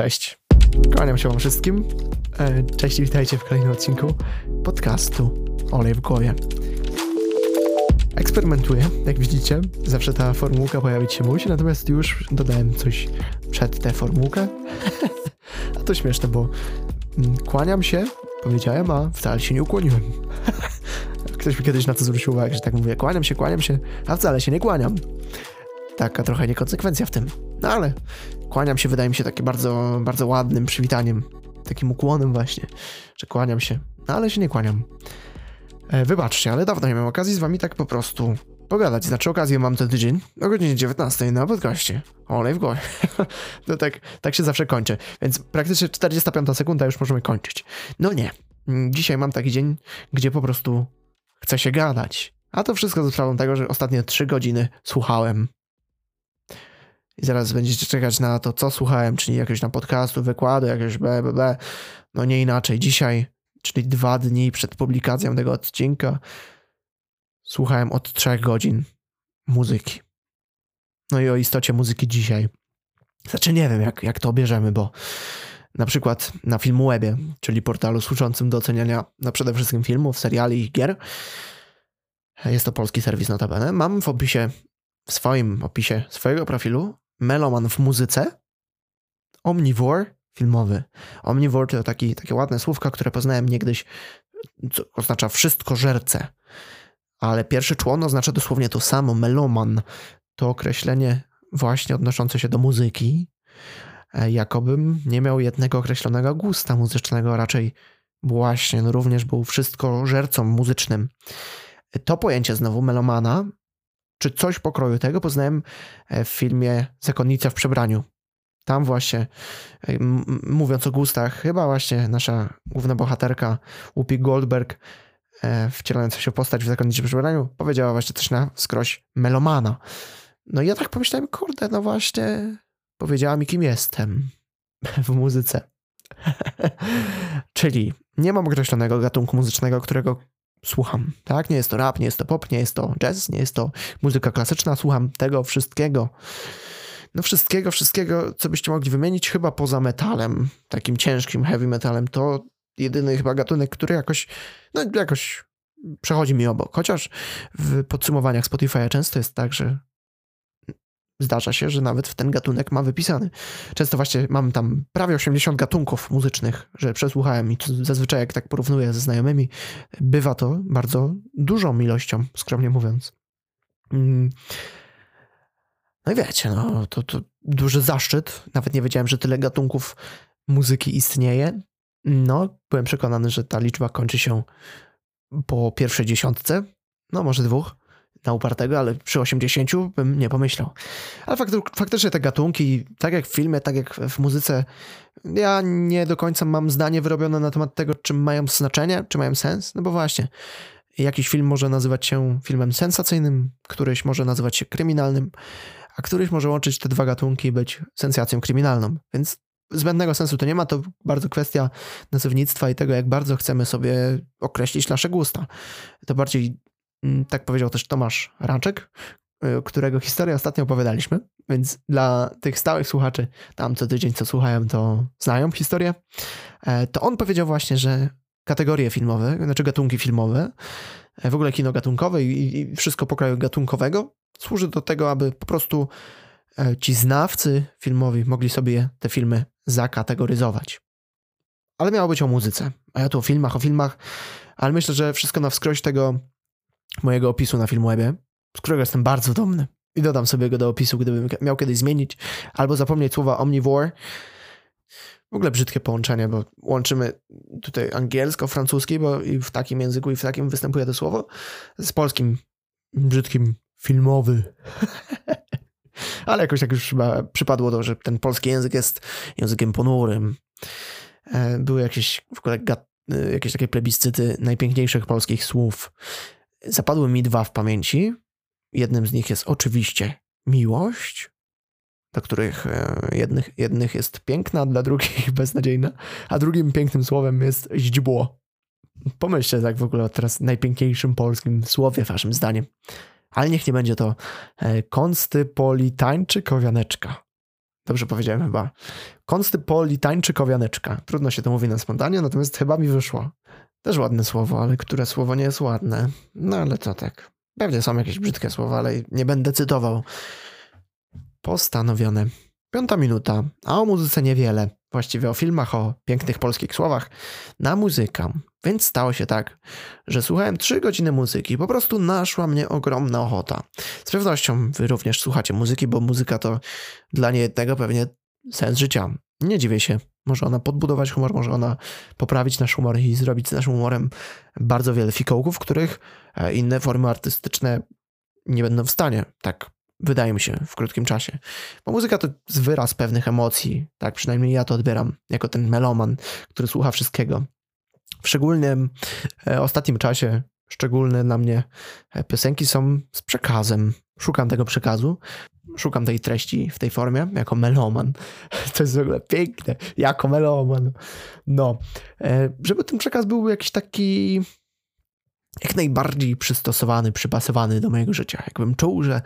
Cześć. Kłaniam się wam wszystkim. E, cześć i witajcie w kolejnym odcinku podcastu Olej w głowie. Eksperymentuję, jak widzicie. Zawsze ta formułka pojawić się musi, natomiast już dodałem coś przed tę formułkę. a to śmieszne, bo mm, kłaniam się, powiedziałem, a wcale się nie ukłoniłem. Ktoś mi kiedyś na to zwrócił uwagę, że tak mówię, kłaniam się, kłaniam się, a wcale się nie kłaniam. Taka trochę niekonsekwencja w tym. No ale kłaniam się, wydaje mi się takie bardzo, bardzo ładnym przywitaniem. Takim ukłonem właśnie, że kłaniam się. No ale się nie kłaniam. E, wybaczcie, ale dawno nie miałem okazji z wami tak po prostu pogadać. Znaczy okazję mam ten tydzień o godzinie 19 na podcaście. Olej w głowie. no tak, tak się zawsze kończy. Więc praktycznie 45 sekunda już możemy kończyć. No nie. Dzisiaj mam taki dzień, gdzie po prostu chce się gadać. A to wszystko ze sprawą tego, że ostatnie 3 godziny słuchałem i zaraz będziecie czekać na to, co słuchałem, czyli jakiegoś na podcastu, wykładu, jakiegoś b, b, b. No nie inaczej. Dzisiaj, czyli dwa dni przed publikacją tego odcinka, słuchałem od trzech godzin muzyki. No i o istocie muzyki dzisiaj. Znaczy nie wiem, jak, jak to bierzemy, bo na przykład na Filmwebie, czyli portalu służącym do oceniania no przede wszystkim filmów, seriali i gier, jest to polski serwis notabene, mam w opisie, w swoim opisie swojego profilu meloman w muzyce, omnivore filmowy. Omnivore to taki, takie ładne słówka, które poznałem niegdyś, co oznacza wszystko żerce. Ale pierwszy człon oznacza dosłownie to samo, meloman. To określenie właśnie odnoszące się do muzyki, e, jakobym nie miał jednego określonego gusta muzycznego, raczej właśnie no również był wszystko żercą muzycznym. To pojęcie znowu melomana czy coś pokroju tego poznałem e, w filmie Zakonnica w przebraniu. Tam właśnie, e, mówiąc o gustach, chyba właśnie nasza główna bohaterka Whoopi Goldberg, e, wcielająca się postać w Zakonnicy w przebraniu, powiedziała właśnie coś na skroś melomana. No i ja tak pomyślałem, kurde, no właśnie, powiedziała mi, kim jestem w muzyce. Czyli nie mam określonego gatunku muzycznego, którego słucham, tak? Nie jest to rap, nie jest to pop, nie jest to jazz, nie jest to muzyka klasyczna, słucham tego wszystkiego. No wszystkiego, wszystkiego, co byście mogli wymienić, chyba poza metalem, takim ciężkim heavy metalem, to jedyny chyba gatunek, który jakoś, no jakoś przechodzi mi obok. Chociaż w podsumowaniach Spotify'a często jest tak, że Zdarza się, że nawet w ten gatunek ma wypisany. Często właśnie mam tam prawie 80 gatunków muzycznych, że przesłuchałem i zazwyczaj jak tak porównuję ze znajomymi, bywa to bardzo dużą ilością, skromnie mówiąc. Mm. No i wiecie, no to, to duży zaszczyt. Nawet nie wiedziałem, że tyle gatunków muzyki istnieje. No, byłem przekonany, że ta liczba kończy się po pierwszej dziesiątce, no może dwóch na upartego, ale przy 80 bym nie pomyślał. Ale faktycznie te gatunki, tak jak w filmie, tak jak w muzyce, ja nie do końca mam zdanie wyrobione na temat tego, czy mają znaczenie, czy mają sens. No bo właśnie, jakiś film może nazywać się filmem sensacyjnym, któryś może nazywać się kryminalnym, a któryś może łączyć te dwa gatunki i być sensacją kryminalną. Więc zbędnego sensu to nie ma, to bardzo kwestia nazewnictwa i tego, jak bardzo chcemy sobie określić nasze gusta. To bardziej tak powiedział też Tomasz Raczek, y, którego historię ostatnio opowiadaliśmy, więc dla tych stałych słuchaczy, tam co tydzień co słuchają, to znają historię, e, to on powiedział właśnie, że kategorie filmowe, znaczy gatunki filmowe, e, w ogóle kino gatunkowe i, wszystko pokroju gatunkowego służy do tego, aby po prostu e, ci znawcy filmowi mogli sobie te filmy zakategoryzować. Ale miało być o muzyce, a ja tu o filmach, o filmach, ale myślę, że wszystko na wskroś tego mojego opisu na Filmwebie, z którego jestem bardzo dumny. I dodam sobie go do opisu, gdybym miał kiedyś zmienić, albo zapomnieć słowa omnivore. W ogóle brzydkie połączenie, bo łączymy tutaj angielsko-francuski, bo i w takim języku i w takim występuje to słowo, z polskim brzydkim filmowy. Ale jakoś tak już chyba przypadło to, że ten polski język jest językiem ponurym. E, były jakieś w ogóle e, jakieś takie plebiscyty najpiękniejszych polskich słów. Zapadły mi dwa w pamięci. Jednym z nich jest oczywiście miłość, do których e, jednych, jednych jest piękna, dla drugich beznadziejna, a drugim pięknym słowem jest źdźbło. Pomyślcie tak w ogóle o teraz najpiękniejszym polskim słowie, waszym zdaniem. Ale niech nie będzie to e, konstypolitańczykowianeczka. Dobrze powiedziałem chyba. Konstypoli tańczy kowianeczka. Trudno się to mówi na spontanie, natomiast chyba mi wyszło. Też ładne słowo, ale które słowo nie jest ładne? No ale to tak. Pewnie są jakieś brzydkie słowa, ale nie będę cytował. Postanowione. Piąta minuta, a o muzyce niewiele. Właściwie o filmach, o pięknych polskich słowach. Na muzykę. Więc stało się tak, że słuchałem trzy godziny muzyki. Po prostu naszła mnie ogromna ochota. Z pewnością wy również słuchacie muzyki, bo muzyka to dla niejednego pewnie sens życia. Nie dziwię się. Może ona podbudować humor, może ona poprawić nasz humor i zrobić z naszym humorem bardzo wiele fikołków, których e, inne formy artystyczne nie będą w stanie. Tak wydaje mi się w krótkim czasie. Bo muzyka to jest wyraz pewnych emocji. Tak przynajmniej ja to odbieram jako ten meloman, który słucha wszystkiego. W szczególnym e, ostatnim czasie szczególne dla mnie e, piosenki są z przekazem. Szukam tego przekazu, szukam tej treści w tej formie, jako meloman. To jest w ogóle piękne, jako meloman. No, e, żeby ten przekaz był jakiś taki jak najbardziej przystosowany, przypasowany do mojego życia. Jakbym czuł, że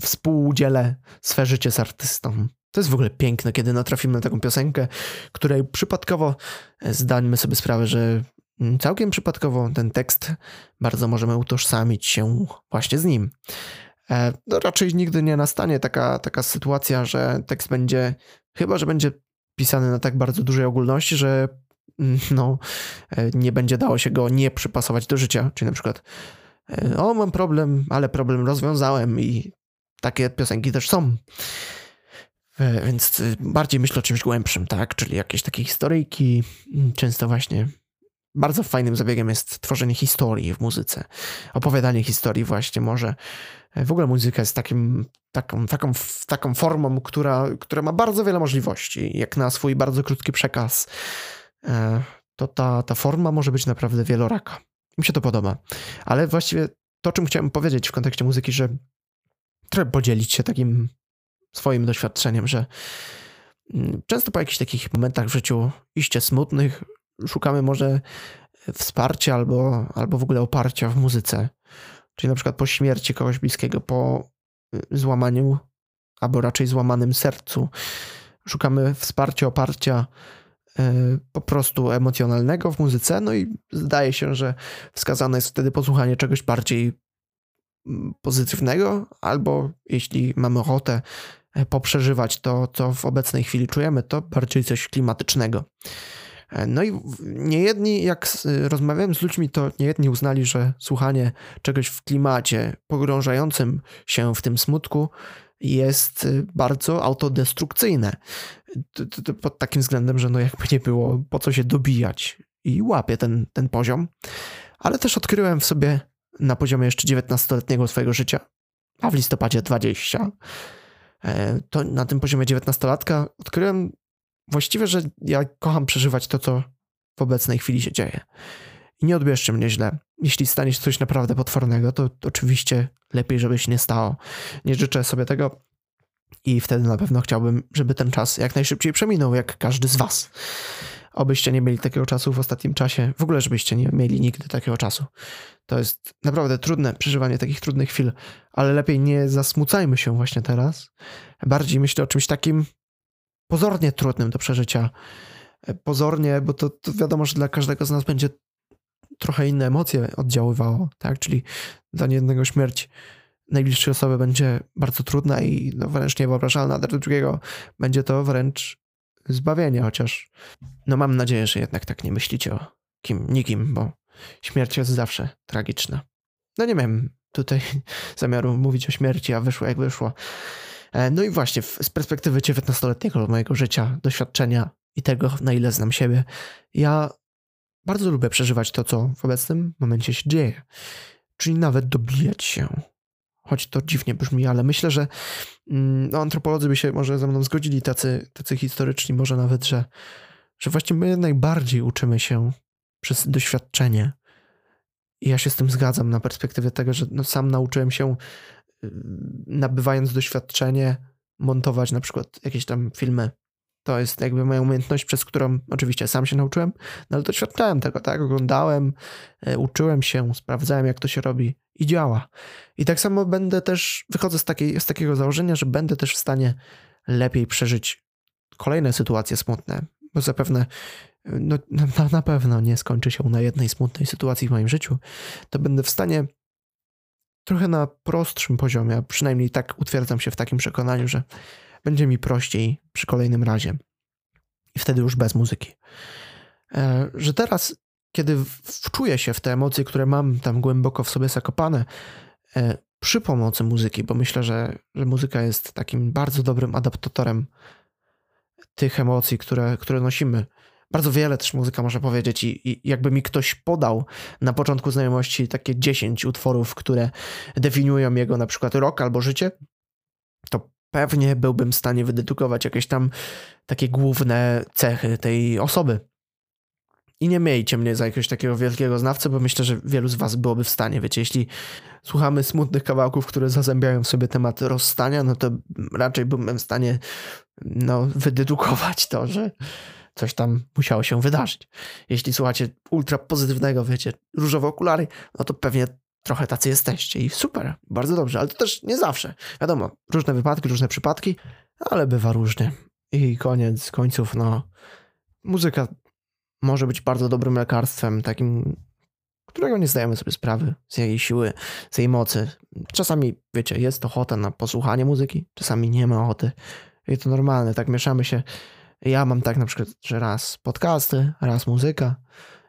współdzielę swe życie z artystą. To jest w ogóle piękne, kiedy natrafimy na taką piosenkę, której przypadkowo e, zdajmy sobie sprawę, że mm, całkiem przypadkowo ten tekst bardzo możemy utożsamić się właśnie z nim. E, no raczej nigdy nie nastanie taka, taka sytuacja, że tekst będzie, chyba że będzie pisany na tak bardzo dużej ogólności, że mm, no, e, nie będzie dało się go nie przypasować do życia. Czyli na przykład, o, mam problem, ale problem rozwiązałem i takie piosenki też są. E, więc y, bardziej myślę o czymś głębszym, tak? Czyli jakieś takie historyjki. Mm, często właśnie bardzo fajnym zabiegiem jest tworzenie historii w muzyce. Opowiadanie historii właśnie może. E, w ogóle muzyka jest takim, taką, taką, taką formą, która, która ma bardzo wiele możliwości. Jak na swój bardzo krótki przekaz, e, to ta, ta forma może być naprawdę wieloraka. Mi się to podoba. Ale właściwie to, czym chciałem powiedzieć w kontekście muzyki, że trochę podzielić się takim swoim doświadczeniem, że mm, często po jakichś takich momentach w życiu iście smutnych szukamy może wsparcia albo, albo w ogóle oparcia w muzyce. Czyli na przykład po śmierci kogoś bliskiego, po y, złamaniu albo raczej złamanym sercu. Szukamy wsparcia, oparcia y, po prostu emocjonalnego w muzyce, no i zdaje się, że wskazane jest wtedy posłuchanie czegoś bardziej pozytywnego, albo jeśli mamy ochotę e, poprzeżywać to, co w obecnej chwili czujemy, to bardziej coś klimatycznego. E, no i niejedni, jak rozmawiałem z ludźmi, to niejedni uznali, że słuchanie czegoś w klimacie pogrążającym się w tym smutku jest e, bardzo autodestrukcyjne. Pod takim względem, że no jakby nie było po co się dobijać i łapię ten, ten poziom. Ale też odkryłem w sobie na poziomie jeszcze 19-letniego swojego życia, a w listopadzie 20, e, to na tym poziomie 19-latka odkryłem właściwie, że ja kocham przeżywać to, co w obecnej chwili się dzieje. I nie odbierzcie mnie źle. Jeśli stanie się coś naprawdę potwornego, to oczywiście lepiej, żeby się nie stało. Nie życzę sobie tego i wtedy na pewno chciałbym, żeby ten czas jak najszybciej przeminął, jak każdy z Was. Obyście nie mieli takiego czasu w ostatnim czasie, w ogóle żebyście nie mieli nigdy takiego czasu. To jest naprawdę trudne przeżywanie takich trudnych chwil, ale lepiej nie zasmucajmy się właśnie teraz. Bardziej myślę o czymś takim pozornie trudnym do przeżycia. Pozornie, bo to, to wiadomo, że dla każdego z nas będzie trochę inne emocje oddziaływało, tak? Czyli dla niejednego śmierć najbliższej osoby będzie bardzo trudna i no wręcz niewyobrażalna, dla drugiego będzie to wręcz zbawienie, chociaż no mam nadzieję, że jednak tak nie myślicie o kim, nikim, bo śmierć jest zawsze tragiczna. No nie miałem tutaj zamiaru mówić o śmierci, a wyszło jak wyszło. E, no i właśnie z perspektywy 19-letniego mojego życia, doświadczenia i tego, na ile znam siebie, ja bardzo lubię przeżywać to, co w obecnym momencie się dzieje. Czyli nawet dobijać się. Choć to dziwnie brzmi, ale myślę, że mm, no, antropolodzy by się może ze mną zgodzili, tacy, tacy historyczni, może nawet, że, że właśnie my najbardziej uczymy się przez doświadczenie. I ja się z tym zgadzam na perspektywie tego, że no sam nauczyłem się, nabywając doświadczenie, montować na przykład jakieś tam filmy. To jest jakby moja umiejętność, przez którą oczywiście sam się nauczyłem, no ale doświadczałem tego, tak? Oglądałem, y, uczyłem się, sprawdzałem, jak to się robi i działa. I tak samo będę też, wychodzę z, takiej, z takiego założenia, że będę też w stanie lepiej przeżyć kolejne sytuacje smutne, bo zapewne no, na, na pewno nie skończy się na jednej smutnej sytuacji w moim życiu, to będę w stanie trochę na prostszym poziomie, a przynajmniej tak utwierdzam się w takim przekonaniu, że będzie mi prościej przy kolejnym razie. I wtedy już bez muzyki. E, że teraz, kiedy wczuję się w te emocje, które mam tam głęboko w sobie zakopane, e, przy pomocy muzyki, bo myślę, że, że muzyka jest takim bardzo dobrym adaptatorem tych emocji, które, które nosimy. Bardzo wiele też muzyka może powiedzieć i, i, jakby mi ktoś podał na początku znajomości takie 10 utworów, które definiują jego na przykład rok albo życie, to pewnie byłbym w stanie wydedukować jakieś tam takie główne cechy tej osoby. I nie miejcie mnie za jakiegoś takiego wielkiego znawcę, bo myślę, że wielu z was byłoby w stanie. Wiecie, jeśli słuchamy smutnych kawałków, które zazębiają sobie temat rozstania, no to raczej byłbym w stanie no, wydedukować to, że coś tam musiało się wydarzyć. Jeśli słuchacie ultra pozytywnego, wiecie, różowe okulary, no to pewnie trochę tacy jesteście i super, bardzo dobrze, ale to też nie zawsze. Wiadomo, różne wypadki, różne przypadki, ale bywa różnie. I koniec końców, no, muzyka może być bardzo dobrym lekarstwem, takim, którego nie zdajemy sobie sprawy z jej siły, z jej mocy. Czasami, wiecie, jest ochota na posłuchanie muzyki, czasami nie ma ochoty. I to normalne, tak mieszamy się. Ja mam tak na przykład, że raz podcasty, raz muzyka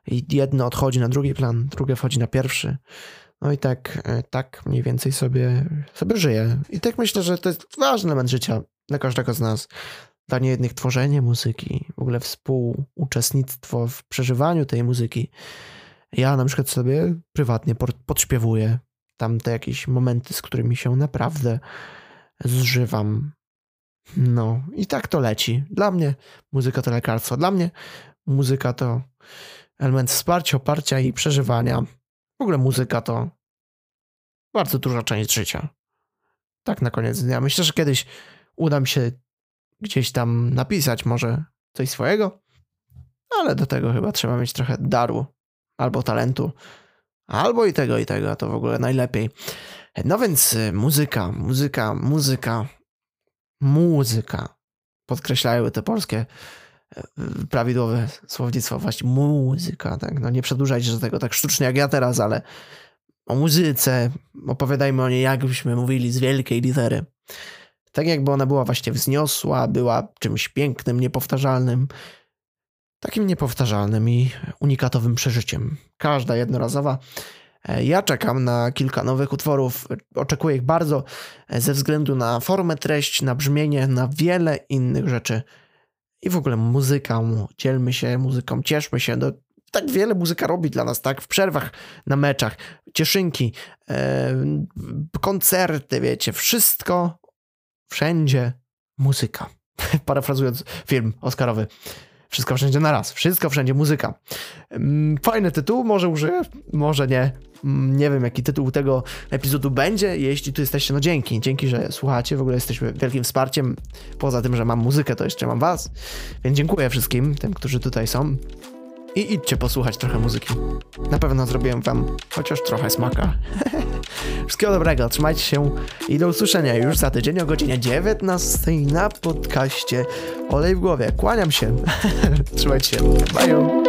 i jedno odchodzi na drugi plan, drugie wchodzi na pierwszy. No i tak, e, tak mniej więcej sobie, sobie żyję. I tak myślę, że to jest ważny element życia dla każdego z nas dla niejednych tworzenie muzyki, w ogóle współuczestnictwo w przeżywaniu tej muzyki. Ja na przykład sobie prywatnie podśpiewuję tam te jakieś momenty, z którymi się naprawdę zżywam. No i tak to leci. Dla mnie muzyka to lekarstwo. Dla mnie muzyka to element wsparcia, oparcia i przeżywania. W ogóle muzyka to bardzo duża część życia. Tak na koniec dnia. Myślę, że kiedyś uda mi się gdzieś tam napisać może coś swojego, ale do tego chyba trzeba mieć trochę daru albo talentu, albo i tego, i tego, to w ogóle najlepiej. No więc y, muzyka, muzyka, muzyka, muzyka. Podkreślają te polskie y, prawidłowe słownictwo, właśnie muzyka, tak? No nie przedłużajcie tego tak sztucznie jak ja teraz, ale o muzyce, opowiadajmy o niej, jakbyśmy mówili z wielkiej litery. Tak jakby ona była właśnie wzniosła, była czymś pięknym, niepowtarzalnym. Takim niepowtarzalnym i unikatowym przeżyciem. Każda jednorazowa. E, ja czekam na kilka nowych utworów. Oczekuję ich bardzo e, ze względu na formę, treść, na brzmienie, na wiele innych rzeczy. I w ogóle muzyką. Dzielmy się muzyką, cieszmy się. No, tak wiele muzyka robi dla nas, tak? W przerwach na meczach, cieszynki, e, koncerty, wiecie, wszystko wszędzie muzyka. Parafrazując film Oscarowy. Wszystko wszędzie na raz. Wszystko wszędzie muzyka. Mm, fajny tytuł, może użyję, może nie. Mm, nie wiem, jaki tytuł tego epizodu będzie. Jeśli tu jesteście, no dzięki. Dzięki, że słuchacie. W ogóle jesteśmy wielkim wsparciem. Poza tym, że mam muzykę, to jeszcze mam was. Więc dziękuję wszystkim, tym, którzy tutaj są i idźcie posłuchać trochę muzyki. Na pewno zrobiłem wam chociaż trochę smaka. Wszystkiego dobrego, trzymajcie się i do usłyszenia już za tydzień o godzinie 19 na podcaście Olej w głowie. Kłaniam się. trzymajcie się. Bye.